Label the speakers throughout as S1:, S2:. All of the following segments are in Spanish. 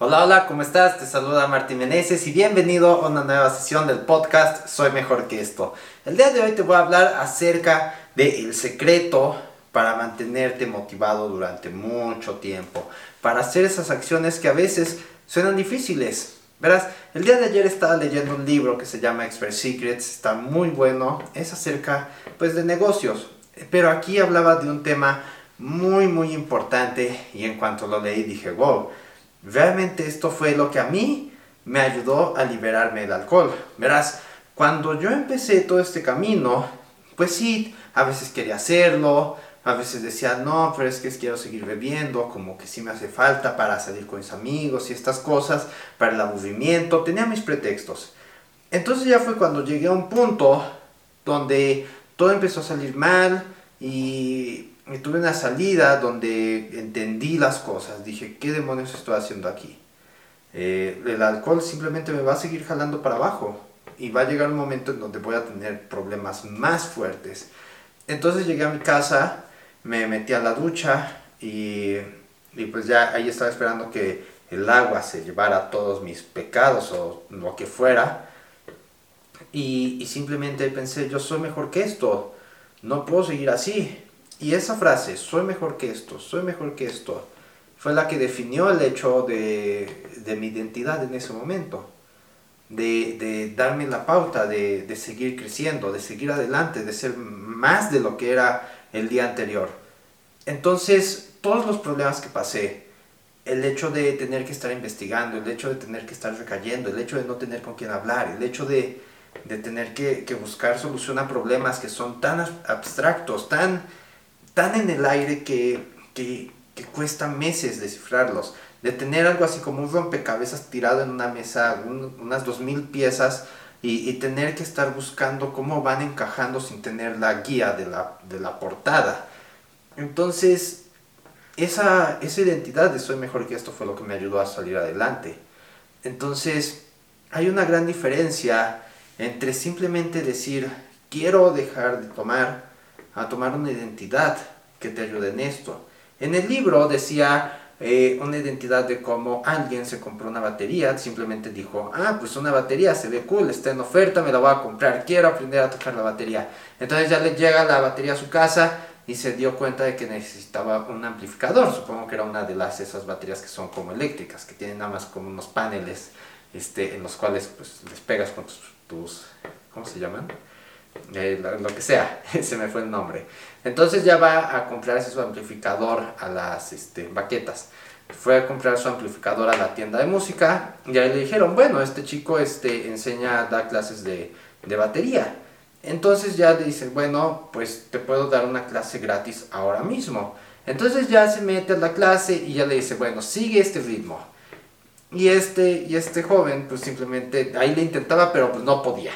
S1: Hola, hola, ¿cómo estás? Te saluda Martín Meneses y bienvenido a una nueva sesión del podcast Soy Mejor que esto. El día de hoy te voy a hablar acerca del secreto para mantenerte motivado durante mucho tiempo, para hacer esas acciones que a veces suenan difíciles. Verás, el día de ayer estaba leyendo un libro que se llama Expert Secrets, está muy bueno, es acerca pues de negocios, pero aquí hablaba de un tema muy muy importante y en cuanto lo leí dije, wow, realmente esto fue lo que a mí me ayudó a liberarme del alcohol. Verás, cuando yo empecé todo este camino, pues sí, a veces quería hacerlo, a veces decía, no, pero es que quiero seguir bebiendo, como que sí me hace falta para salir con mis amigos y estas cosas, para el aburrimiento, tenía mis pretextos. Entonces ya fue cuando llegué a un punto donde todo empezó a salir mal y y tuve una salida donde entendí las cosas. Dije, ¿qué demonios estoy haciendo aquí? Eh, el alcohol simplemente me va a seguir jalando para abajo y va a llegar un momento en donde voy a tener problemas más fuertes. Entonces llegué a mi casa, me metí a la ducha y, y pues ya ahí estaba esperando que el agua se llevara todos mis pecados o lo que fuera. Y, y simplemente pensé, yo soy mejor que esto, no puedo seguir así. Y esa frase, soy mejor que esto, soy mejor que esto, fue la que definió el hecho de, de mi identidad en ese momento. De, darme la pauta de, de, seguir creciendo, de seguir adelante, de ser más de lo que era el día anterior. Entonces, todos los problemas que pasé, el hecho de tener que estar investigando, el hecho de tener que estar recayendo, el hecho de no tener con quién hablar, el hecho de, de tener que, que buscar solución a problemas que son tan abstractos, tan tan en el aire que, que, que cuesta meses descifrarlos. De tener algo así como un rompecabezas tirado en una mesa, unas dos mil piezas, y, y, tener que estar buscando cómo van encajando sin tener la guía de la, de la portada. Entonces, esa, esa identidad de soy mejor que esto fue lo que me ayudó a salir adelante. Entonces, hay una gran diferencia entre simplemente decir, quiero dejar de tomar, a tomar una identidad que te ayude en esto. En el libro decía eh, una identidad de cómo alguien se compró una batería, simplemente dijo, ah, pues una batería se ve cool, está en oferta, me la voy a comprar, quiero aprender a tocar la batería. Entonces ya le llega la batería a su casa y se dio cuenta de que necesitaba un amplificador, supongo que era una de las esas baterías que son como eléctricas, que tienen nada más como unos paneles este, en los cuales pues les pegas con tus, tus ¿cómo se llaman? Lo, que sea, se me fue el nombre. Entonces ya va a comprarse su amplificador a las este, baquetas. Fue a comprar su amplificador a la tienda de música y ahí le dijeron, bueno, este chico este, enseña, da clases de, de batería. Entonces ya le dicen, bueno, pues te puedo dar una clase gratis ahora mismo. Entonces ya se mete a la clase y ya le dice, bueno, sigue este ritmo. Y este, y este joven, pues simplemente ahí le intentaba, pero pues no podía.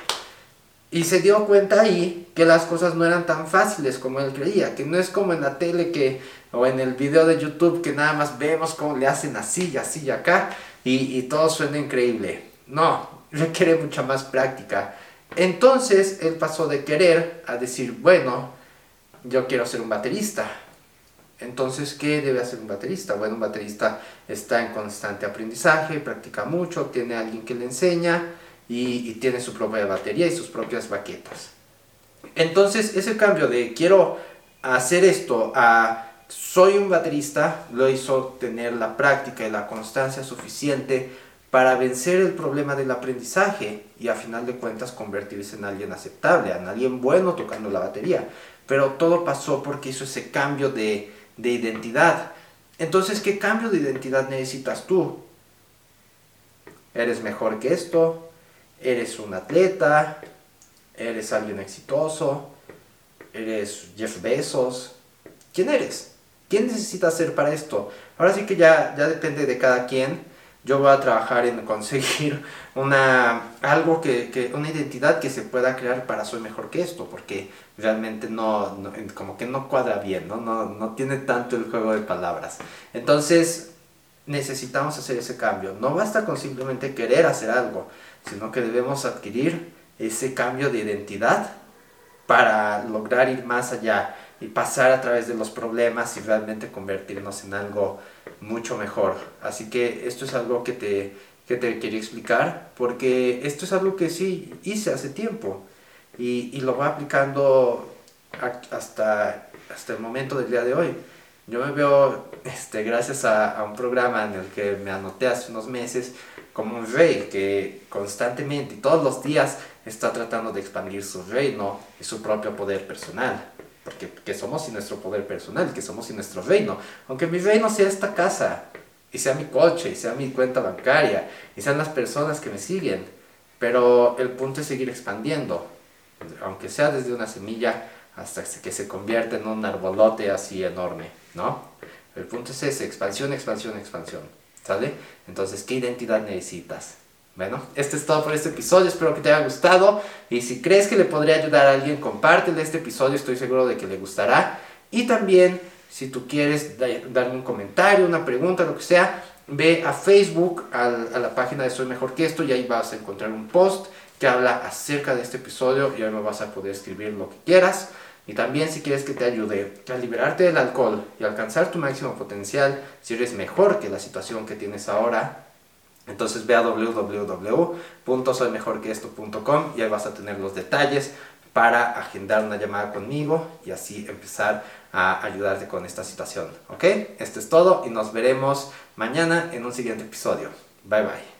S1: Y se dio cuenta ahí que las cosas no eran tan fáciles como él creía, que no es como en la tele que, o en el video de YouTube que nada más vemos cómo le hacen así y así y acá y, y todo suena increíble. No, requiere mucha más práctica. Entonces él pasó de querer a decir, bueno, yo quiero ser un baterista. Entonces, ¿qué debe hacer un baterista? Bueno, un baterista está en constante aprendizaje, practica mucho, tiene alguien que le enseña y, tiene su propia batería y sus propias baquetas. Entonces ese cambio de quiero hacer esto a soy un baterista lo hizo tener la práctica y la constancia suficiente para vencer el problema del aprendizaje y a final de cuentas convertirse en alguien aceptable, en alguien bueno tocando la batería. Pero todo pasó porque hizo ese cambio de, de identidad. Entonces, ¿qué cambio de identidad necesitas tú? ¿Eres mejor que esto? Eres un atleta, eres alguien exitoso, eres Jeff Bezos. ¿Quién eres? ¿Quién necesitas ser para esto? Ahora sí que ya, ya depende de cada quien. Yo voy a trabajar en conseguir una, algo que, una identidad que se pueda crear para soy mejor que esto, porque realmente no, no, como que no cuadra bien, ¿no? No, no tiene tanto el juego de palabras. Entonces, necesitamos hacer ese cambio. No basta con simplemente querer hacer algo, sino que debemos adquirir ese cambio de identidad para lograr ir más allá. y pasar a través de los problemas y realmente convertirnos en algo mucho mejor. Así que esto es algo que te, que te quería explicar porque esto es algo que sí hice hace tiempo y, y lo voy aplicando hasta, hasta el momento del día de hoy. Yo me veo, este, gracias a, a un programa en el que me anoté hace unos meses, como un rey que constantemente y todos los días está tratando de expandir su reino y su propio poder personal. Porque que somos sin nuestro poder personal, que somos sin nuestro reino. Aunque mi reino sea esta casa, y sea mi coche, y sea mi cuenta bancaria, y sean las personas que me siguen. Pero el punto es seguir expandiendo, aunque sea desde una semilla hasta que se convierta en un arbolote así enorme, ¿no? El punto es ese, expansión, expansión, expansión. ¿Sale? Entonces, ¿qué identidad necesitas? Bueno, esto es todo por este episodio, espero que te haya gustado y si crees que le podría ayudar a alguien, compártelo este episodio, estoy seguro de que le gustará. Y también, si tú quieres darme un comentario, una pregunta, lo que sea, ve a Facebook, a, la página de Soy Mejor que Esto y ahí vas a encontrar un post que habla acerca de este episodio y ahí vas a poder escribir lo que quieras. Y también si quieres que te ayude a liberarte del alcohol y alcanzar tu máximo potencial, si eres mejor que la situación que tienes ahora, entonces ve a www.soymejorqueesto.com y ahí vas a tener los detalles para agendar una llamada conmigo y así empezar a ayudarte con esta situación. ¿Ok? Esto es todo y nos veremos mañana en un siguiente episodio. Bye bye.